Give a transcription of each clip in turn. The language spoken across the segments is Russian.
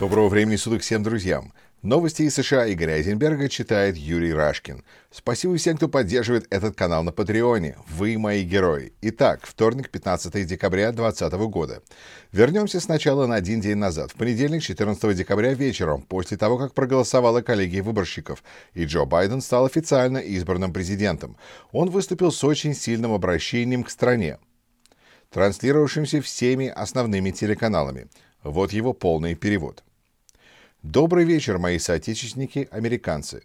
Доброго времени суток всем друзьям. Новости из США Игоря Айзенберга читает Юрий Рашкин. Спасибо всем, кто поддерживает этот канал на Патреоне. Вы мои герои. Итак, вторник, 15 декабря 2020 года. Вернемся сначала на один день назад. В понедельник, 14 декабря вечером, после того, как проголосовала коллегия выборщиков, и Джо Байден стал официально избранным президентом. Он выступил с очень сильным обращением к стране, транслировавшимся всеми основными телеканалами. Вот его полный перевод. Добрый вечер, мои соотечественники-американцы.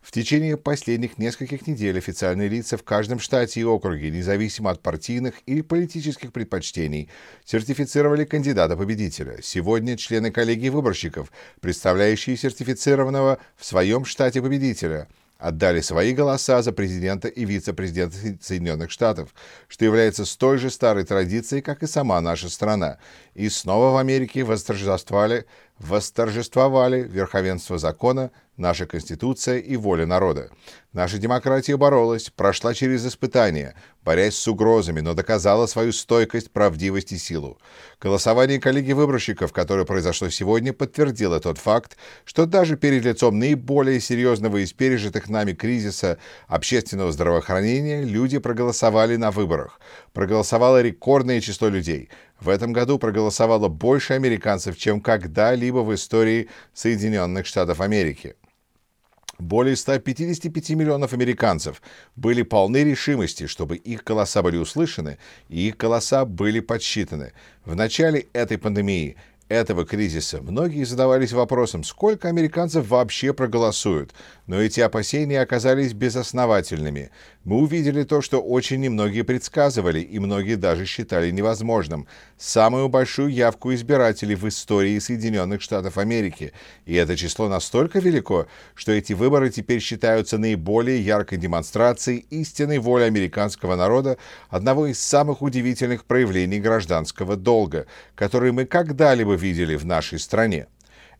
В течение последних нескольких недель официальные лица в каждом штате и округе, независимо от партийных или политических предпочтений, сертифицировали кандидата-победителя. Сегодня члены коллегии выборщиков, представляющие сертифицированного в своем штате победителя, отдали свои голоса за президента и вице-президента Соединенных Штатов, что является столь же старой традицией, как и сама наша страна. И снова в Америке восторжествовали восторжествовали верховенство закона, наша Конституция и воля народа. Наша демократия боролась, прошла через испытания, борясь с угрозами, но доказала свою стойкость, правдивость и силу. Голосование коллеги выборщиков, которое произошло сегодня, подтвердило тот факт, что даже перед лицом наиболее серьезного из пережитых нами кризиса общественного здравоохранения люди проголосовали на выборах. Проголосовало рекордное число людей. В этом году проголосовало больше американцев, чем когда-либо в истории Соединенных Штатов Америки. Более 155 миллионов американцев были полны решимости, чтобы их голоса были услышаны и их голоса были подсчитаны. В начале этой пандемии этого кризиса многие задавались вопросом, сколько американцев вообще проголосуют, но эти опасения оказались безосновательными. Мы увидели то, что очень немногие предсказывали, и многие даже считали невозможным. Самую большую явку избирателей в истории Соединенных Штатов Америки. И это число настолько велико, что эти выборы теперь считаются наиболее яркой демонстрацией истинной воли американского народа, одного из самых удивительных проявлений гражданского долга, который мы когда-либо видели в нашей стране.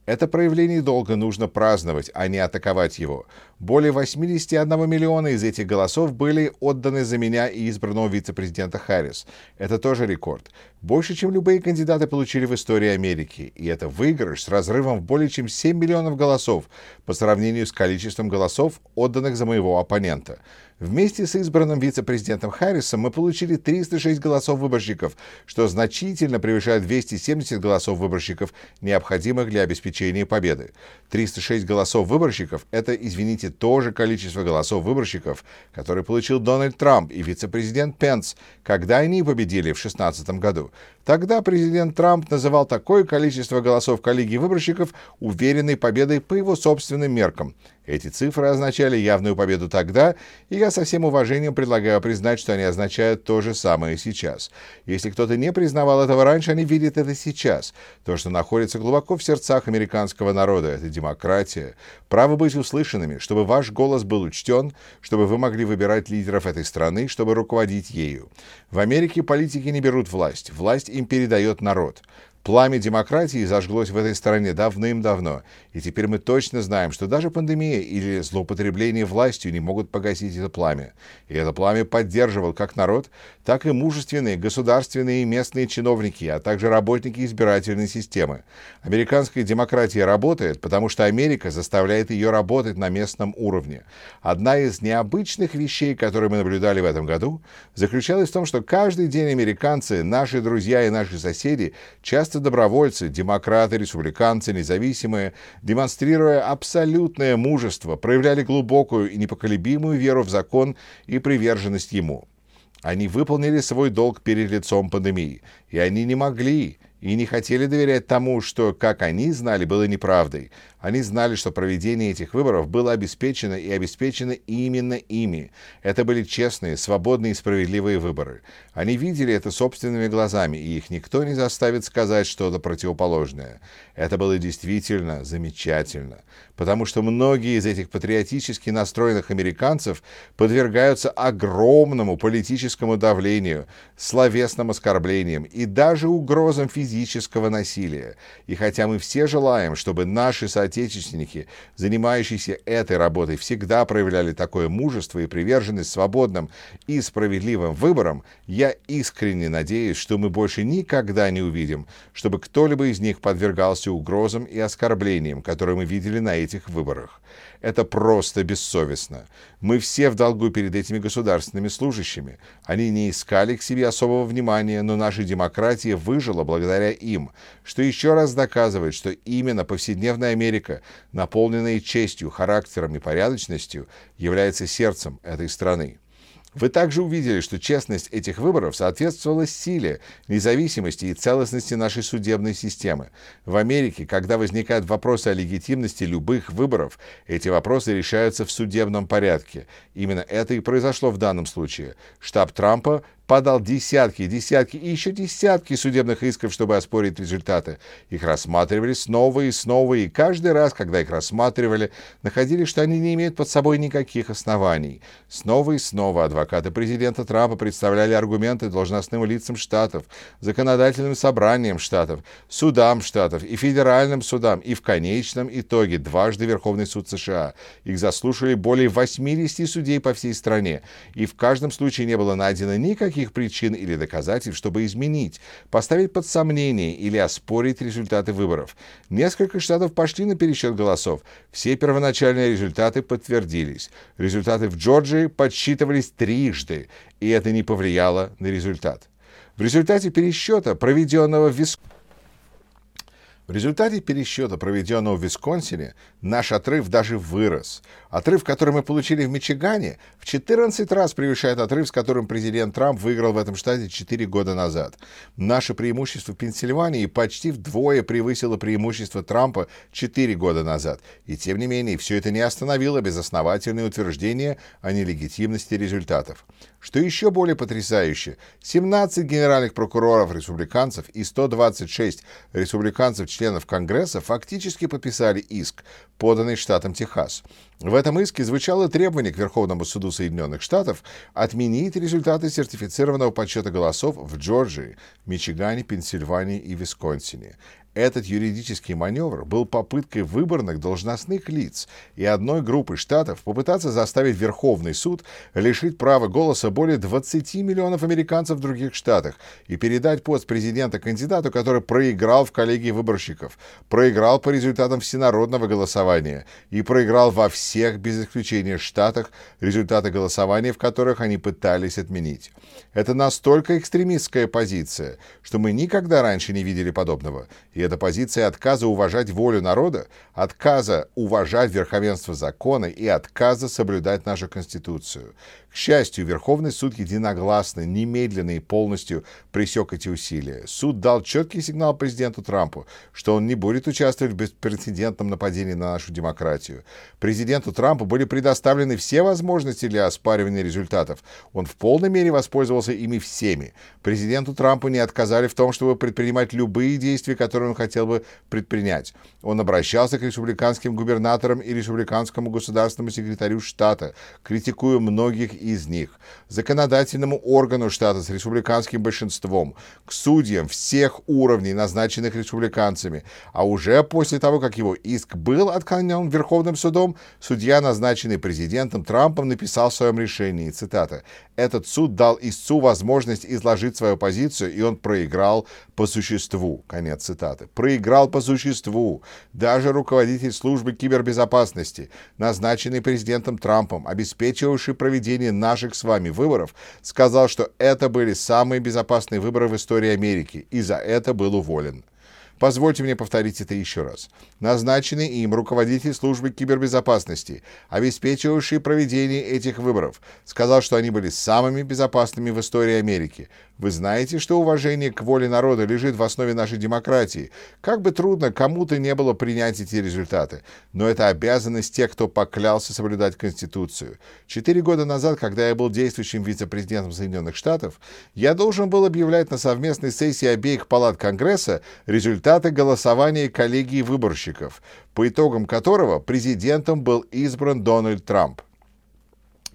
Это проявление долга нужно праздновать, а не атаковать его. Более 81 миллиона из этих голосов были отданы за меня и избранного вице-президента Харрис. Это тоже рекорд. Больше, чем любые кандидаты получили в истории Америки. И это выигрыш с разрывом в более чем 7 миллионов голосов по сравнению с количеством голосов, отданных за моего оппонента. Вместе с избранным вице-президентом Харрисом мы получили 306 голосов выборщиков, что значительно превышает 270 голосов выборщиков, необходимых для обеспечения победы. 306 голосов выборщиков – это, извините, то же количество голосов выборщиков, которые получил Дональд Трамп и вице-президент Пенс, когда они победили в 2016 году. Тогда президент Трамп называл такое количество голосов коллегии выборщиков уверенной победой по его собственным меркам – эти цифры означали явную победу тогда, и я со всем уважением предлагаю признать, что они означают то же самое сейчас. Если кто-то не признавал этого раньше, они видят это сейчас. То, что находится глубоко в сердцах американского народа, это демократия, право быть услышанными, чтобы ваш голос был учтен, чтобы вы могли выбирать лидеров этой страны, чтобы руководить ею. В Америке политики не берут власть, власть им передает народ. Пламя демократии зажглось в этой стране давным-давно, и теперь мы точно знаем, что даже пандемия или злоупотребление властью не могут погасить это пламя. И это пламя поддерживал как народ, так и мужественные государственные и местные чиновники, а также работники избирательной системы. Американская демократия работает, потому что Америка заставляет ее работать на местном уровне. Одна из необычных вещей, которые мы наблюдали в этом году, заключалась в том, что каждый день американцы, наши друзья и наши соседи, часто Часто добровольцы, демократы, республиканцы, независимые, демонстрируя абсолютное мужество, проявляли глубокую и непоколебимую веру в закон и приверженность ему. Они выполнили свой долг перед лицом пандемии, и они не могли и не хотели доверять тому, что, как они знали, было неправдой. Они знали, что проведение этих выборов было обеспечено и обеспечено именно ими. Это были честные, свободные и справедливые выборы. Они видели это собственными глазами, и их никто не заставит сказать что-то противоположное. Это было действительно замечательно, потому что многие из этих патриотически настроенных американцев подвергаются огромному политическому давлению, словесным оскорблениям и даже угрозам физического физического насилия. И хотя мы все желаем, чтобы наши соотечественники, занимающиеся этой работой, всегда проявляли такое мужество и приверженность свободным и справедливым выборам, я искренне надеюсь, что мы больше никогда не увидим, чтобы кто-либо из них подвергался угрозам и оскорблениям, которые мы видели на этих выборах. Это просто бессовестно. Мы все в долгу перед этими государственными служащими. Они не искали к себе особого внимания, но наша демократия выжила благодаря им, что еще раз доказывает, что именно повседневная Америка, наполненная честью, характером и порядочностью, является сердцем этой страны. Вы также увидели, что честность этих выборов соответствовала силе, независимости и целостности нашей судебной системы. В Америке, когда возникают вопросы о легитимности любых выборов, эти вопросы решаются в судебном порядке. Именно это и произошло в данном случае. Штаб Трампа подал десятки, десятки и еще десятки судебных исков, чтобы оспорить результаты. Их рассматривали снова и снова, и каждый раз, когда их рассматривали, находили, что они не имеют под собой никаких оснований. Снова и снова адвокаты президента Трампа представляли аргументы должностным лицам штатов, законодательным собраниям штатов, судам штатов и федеральным судам, и в конечном итоге дважды Верховный суд США. Их заслушали более 80 судей по всей стране, и в каждом случае не было найдено никаких никаких причин или доказательств, чтобы изменить, поставить под сомнение или оспорить результаты выборов. Несколько штатов пошли на пересчет голосов. Все первоначальные результаты подтвердились. Результаты в Джорджии подсчитывались трижды, и это не повлияло на результат. В результате пересчета, проведенного в Висконсине, в результате пересчета, проведенного в Висконсине, наш отрыв даже вырос. Отрыв, который мы получили в Мичигане, в 14 раз превышает отрыв, с которым президент Трамп выиграл в этом штате 4 года назад. Наше преимущество в Пенсильвании почти вдвое превысило преимущество Трампа 4 года назад. И тем не менее, все это не остановило безосновательные утверждения о нелегитимности результатов. Что еще более потрясающе, 17 генеральных прокуроров-республиканцев и 126 республиканцев-членов Конгресса фактически подписали иск, поданный штатом Техас. В этом иске звучало требование к Верховному суду Соединенных Штатов отменить результаты сертифицированного подсчета голосов в Джорджии, Мичигане, Пенсильвании и Висконсине. Этот юридический маневр был попыткой выборных должностных лиц и одной группы штатов попытаться заставить Верховный суд лишить права голоса более 20 миллионов американцев в других штатах и передать пост президента кандидату, который проиграл в коллегии выборщиков, проиграл по результатам всенародного голосования и проиграл во всех, без исключения штатах, результаты голосования, в которых они пытались отменить. Это настолько экстремистская позиция, что мы никогда раньше не видели подобного, и эта позиция отказа уважать волю народа, отказа уважать верховенство закона и отказа соблюдать нашу Конституцию. К счастью, Верховный суд единогласно, немедленно и полностью пресек эти усилия. Суд дал четкий сигнал президенту Трампу, что он не будет участвовать в беспрецедентном нападении на нашу демократию. Президенту Трампу были предоставлены все возможности для оспаривания результатов. Он в полной мере воспользовался ими всеми. Президенту Трампу не отказали в том, чтобы предпринимать любые действия, которые он хотел бы предпринять. Он обращался к республиканским губернаторам и республиканскому государственному секретарю штата, критикуя многих из них, законодательному органу штата с республиканским большинством, к судьям всех уровней, назначенных республиканцами, а уже после того, как его иск был отклонен Верховным судом, судья, назначенный президентом Трампом, написал в своем решении, цитата, «Этот суд дал истцу возможность изложить свою позицию, и он проиграл по существу». Конец цитаты. «Проиграл по существу». Даже руководитель службы кибербезопасности, назначенный президентом Трампом, обеспечивавший проведение наших с вами выборов, сказал, что это были самые безопасные выборы в истории Америки, и за это был уволен. Позвольте мне повторить это еще раз. Назначенный им руководитель службы кибербезопасности, обеспечивавший проведение этих выборов, сказал, что они были самыми безопасными в истории Америки. Вы знаете, что уважение к воле народа лежит в основе нашей демократии. Как бы трудно кому-то не было принять эти результаты, но это обязанность тех, кто поклялся соблюдать Конституцию. Четыре года назад, когда я был действующим вице-президентом Соединенных Штатов, я должен был объявлять на совместной сессии обеих палат Конгресса результаты голосования коллегии выборщиков, по итогам которого президентом был избран Дональд Трамп.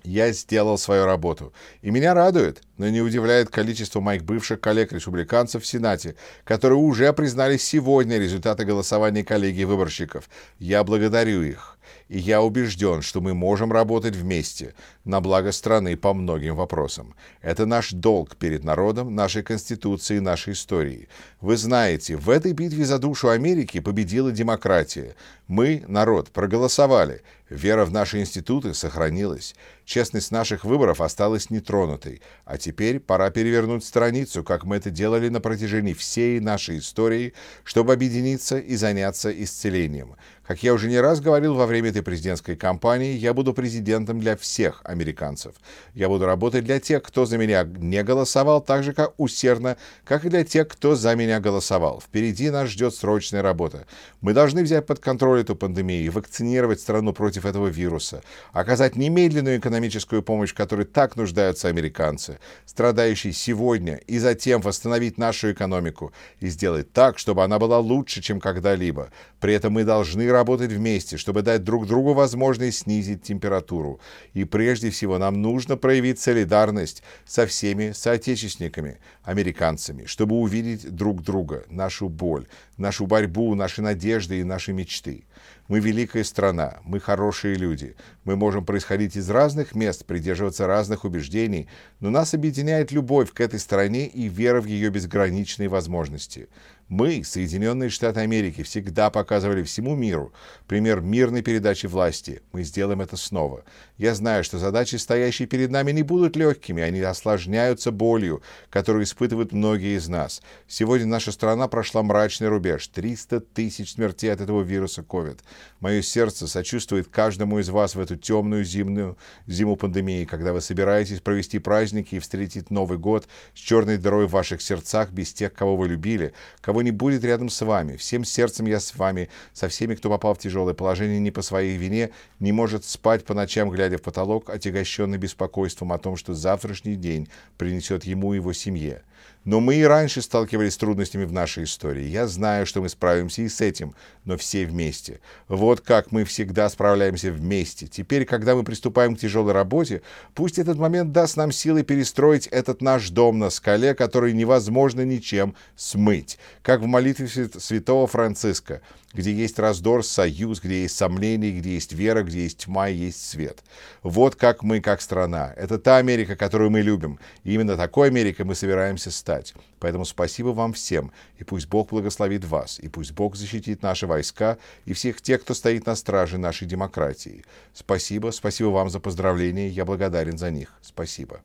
Я сделал свою работу. И меня радует, но не удивляет количество моих бывших коллег-республиканцев в Сенате, которые уже признали сегодня результаты голосования коллегии выборщиков. Я благодарю их. И я убежден, что мы можем работать вместе на благо страны по многим вопросам. Это наш долг перед народом, нашей Конституцией, нашей историей. Вы знаете, в этой битве за душу Америки победила демократия. Мы, народ, проголосовали. Вера в наши институты сохранилась. Честность наших выборов осталась нетронутой. А теперь пора перевернуть страницу, как мы это делали на протяжении всей нашей истории, чтобы объединиться и заняться исцелением. Как я уже не раз говорил во время этой президентской кампании, я буду президентом для всех американцев. Я буду работать для тех, кто за меня не голосовал, так же как усердно, как и для тех, кто за меня голосовал. Впереди нас ждет срочная работа. Мы должны взять под контроль эту пандемию и вакцинировать страну против этого вируса, оказать немедленную экономическую помощь, в которой так нуждаются американцы, страдающие сегодня, и затем восстановить нашу экономику и сделать так, чтобы она была лучше, чем когда-либо. При этом мы должны работать вместе, чтобы дать друг другу возможность снизить температуру. И прежде всего нам нужно проявить солидарность со всеми соотечественниками, американцами, чтобы увидеть друг друга, нашу боль, нашу борьбу, наши надежды и наши мечты. Мы великая страна, мы хорошие люди. Мы можем происходить из разных мест, придерживаться разных убеждений, но нас объединяет любовь к этой стране и вера в ее безграничные возможности. Мы, Соединенные Штаты Америки, всегда показывали всему миру пример мирной передачи власти. Мы сделаем это снова. Я знаю, что задачи, стоящие перед нами, не будут легкими, они осложняются болью, которую испытывают многие из нас. Сегодня наша страна прошла мрачный рубеж. 300 тысяч смертей от этого вируса COVID. Мое сердце сочувствует каждому из вас в эту темную зимнюю зиму пандемии, когда вы собираетесь провести праздники и встретить Новый год с черной дырой в ваших сердцах без тех, кого вы любили, кого не будет рядом с вами. Всем сердцем я с вами, со всеми, кто попал в тяжелое положение не по своей вине, не может спать по ночам, глядя в потолок, отягощенный беспокойством о том, что завтрашний день принесет ему и его семье. Но мы и раньше сталкивались с трудностями в нашей истории. Я знаю, что мы справимся и с этим, но все вместе. Вот как мы всегда справляемся вместе. Теперь, когда мы приступаем к тяжелой работе, пусть этот момент даст нам силы перестроить этот наш дом на скале, который невозможно ничем смыть. Как в молитве святого Франциска где есть раздор, союз, где есть сомнение, где есть вера, где есть тьма и есть свет. Вот как мы, как страна. Это та Америка, которую мы любим. И именно такой Америкой мы собираемся стать. Поэтому спасибо вам всем, и пусть Бог благословит вас, и пусть Бог защитит наши войска и всех тех, кто стоит на страже нашей демократии. Спасибо, спасибо вам за поздравления, я благодарен за них. Спасибо.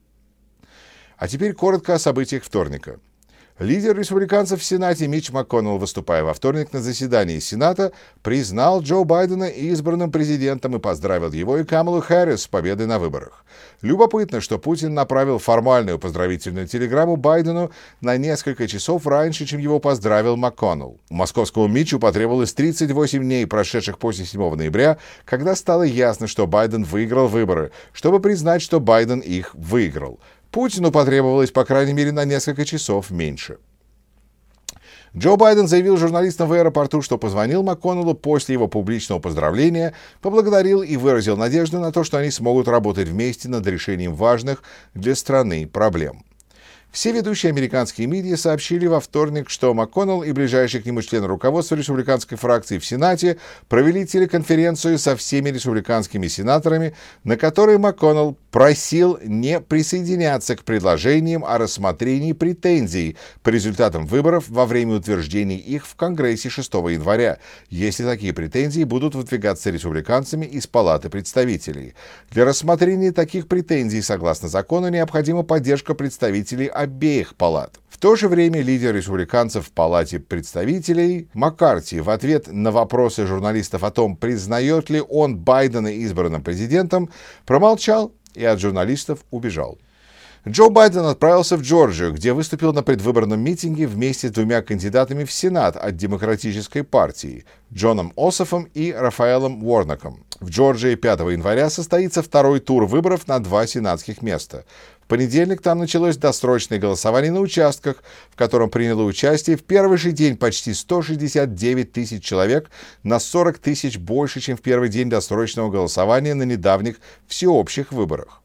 А теперь коротко о событиях вторника. Лидер республиканцев в Сенате Митч МакКоннелл, выступая во вторник на заседании Сената, признал Джо Байдена избранным президентом и поздравил его и Камалу Харрис с победой на выборах. Любопытно, что Путин направил формальную поздравительную телеграмму Байдену на несколько часов раньше, чем его поздравил МакКоннелл. Московскому Митчу потребовалось 38 дней, прошедших после 7 ноября, когда стало ясно, что Байден выиграл выборы, чтобы признать, что Байден их выиграл. Путину потребовалось, по крайней мере, на несколько часов меньше. Джо Байден заявил журналистам в аэропорту, что позвонил МакКоннеллу после его публичного поздравления, поблагодарил и выразил надежду на то, что они смогут работать вместе над решением важных для страны проблем. Все ведущие американские медиа сообщили во вторник, что МакКоннелл и ближайшие к нему члены руководства республиканской фракции в Сенате провели телеконференцию со всеми республиканскими сенаторами, на которой МакКоннелл просил не присоединяться к предложениям о рассмотрении претензий по результатам выборов во время утверждения их в Конгрессе 6 января, если такие претензии будут выдвигаться республиканцами из Палаты представителей. Для рассмотрения таких претензий, согласно закону, необходима поддержка представителей обеих палат. В то же время лидер республиканцев в Палате представителей Маккарти в ответ на вопросы журналистов о том, признает ли он Байдена избранным президентом, промолчал и от журналистов убежал. Джо Байден отправился в Джорджию, где выступил на предвыборном митинге вместе с двумя кандидатами в Сенат от Демократической партии – Джоном Ософом и Рафаэлом Уорнаком. В Джорджии 5 января состоится второй тур выборов на два сенатских места. В понедельник там началось досрочное голосование на участках, в котором приняло участие в первый же день почти 169 тысяч человек, на 40 тысяч больше, чем в первый день досрочного голосования на недавних всеобщих выборах.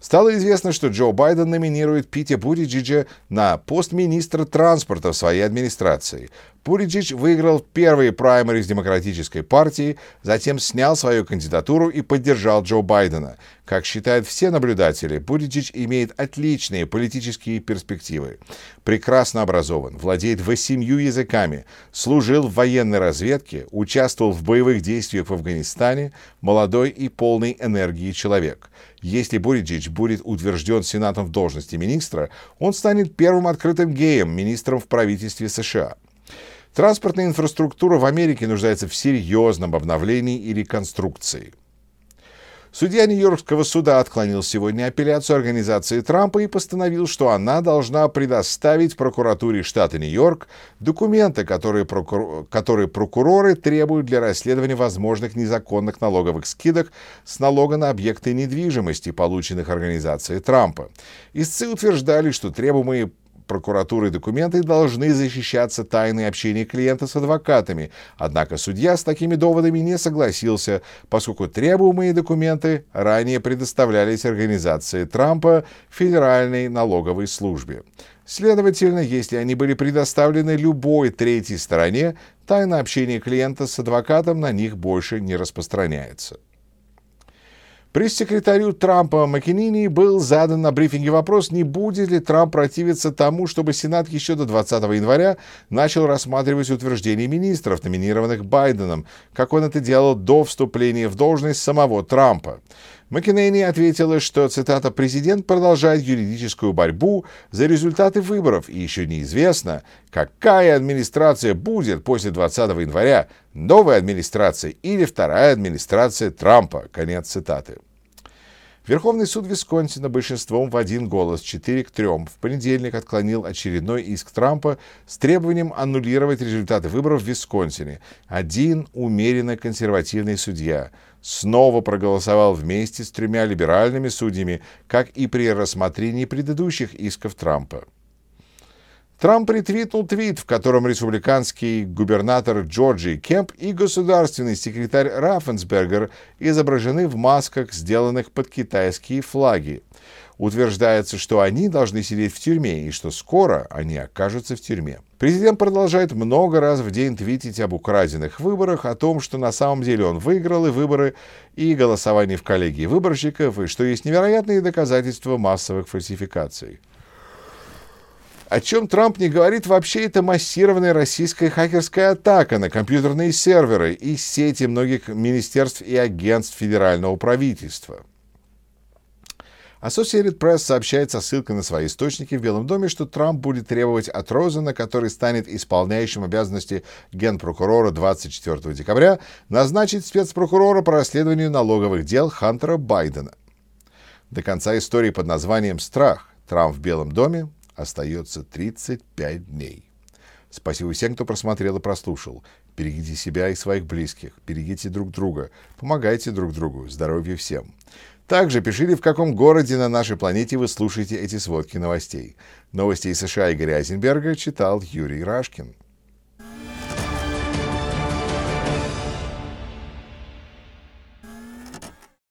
Стало известно, что Джо Байден номинирует Пити Бутиджиджа на пост министра транспорта в своей администрации. Пуридж выиграл первые праймеры из Демократической партии, затем снял свою кандидатуру и поддержал Джо Байдена. Как считают все наблюдатели, Пуридж имеет отличные политические перспективы. Прекрасно образован, владеет восемью языками, служил в военной разведке, участвовал в боевых действиях в Афганистане, молодой и полный энергии человек. Если Буриджич будет утвержден Сенатом в должности министра, он станет первым открытым геем, министром в правительстве США. Транспортная инфраструктура в Америке нуждается в серьезном обновлении и реконструкции. Судья Нью-Йоркского суда отклонил сегодня апелляцию организации Трампа и постановил, что она должна предоставить прокуратуре штата Нью-Йорк документы, которые, прокур... которые прокуроры требуют для расследования возможных незаконных налоговых скидок с налога на объекты недвижимости, полученных организацией Трампа. Истцы утверждали, что требуемые прокуратуры документы должны защищаться тайной общения клиента с адвокатами. Однако судья с такими доводами не согласился, поскольку требуемые документы ранее предоставлялись организации Трампа Федеральной налоговой службе. Следовательно, если они были предоставлены любой третьей стороне, тайна общения клиента с адвокатом на них больше не распространяется. Пресс-секретарю Трампа Маккинини был задан на брифинге вопрос, не будет ли Трамп противиться тому, чтобы Сенат еще до 20 января начал рассматривать утверждения министров, номинированных Байденом, как он это делал до вступления в должность самого Трампа. Маккинейни ответила, что, цитата, «президент продолжает юридическую борьбу за результаты выборов, и еще неизвестно, какая администрация будет после 20 января, новая администрация или вторая администрация Трампа». Конец цитаты. Верховный суд Висконсина большинством в один голос 4 к 3 в понедельник отклонил очередной иск Трампа с требованием аннулировать результаты выборов в Висконсине. Один умеренно консервативный судья снова проголосовал вместе с тремя либеральными судьями, как и при рассмотрении предыдущих исков Трампа. Трамп ретвитнул твит, в котором республиканский губернатор Джорджии Кемп и государственный секретарь Раффенсбергер изображены в масках, сделанных под китайские флаги. Утверждается, что они должны сидеть в тюрьме и что скоро они окажутся в тюрьме. Президент продолжает много раз в день твитить об украденных выборах, о том, что на самом деле он выиграл и выборы, и голосование в коллегии выборщиков, и что есть невероятные доказательства массовых фальсификаций. О чем Трамп не говорит вообще, это массированная российская хакерская атака на компьютерные серверы и сети многих министерств и агентств федерального правительства. Associated Press сообщает со ссылкой на свои источники в Белом доме, что Трамп будет требовать от Розена, который станет исполняющим обязанности генпрокурора 24 декабря, назначить спецпрокурора по расследованию налоговых дел Хантера Байдена. До конца истории под названием «Страх. Трамп в Белом доме» остается 35 дней. Спасибо всем, кто просмотрел и прослушал. Берегите себя и своих близких, берегите друг друга, помогайте друг другу, здоровья всем. Также пишите, в каком городе на нашей планете вы слушаете эти сводки новостей. Новости из США Игоря Айзенберга читал Юрий Рашкин.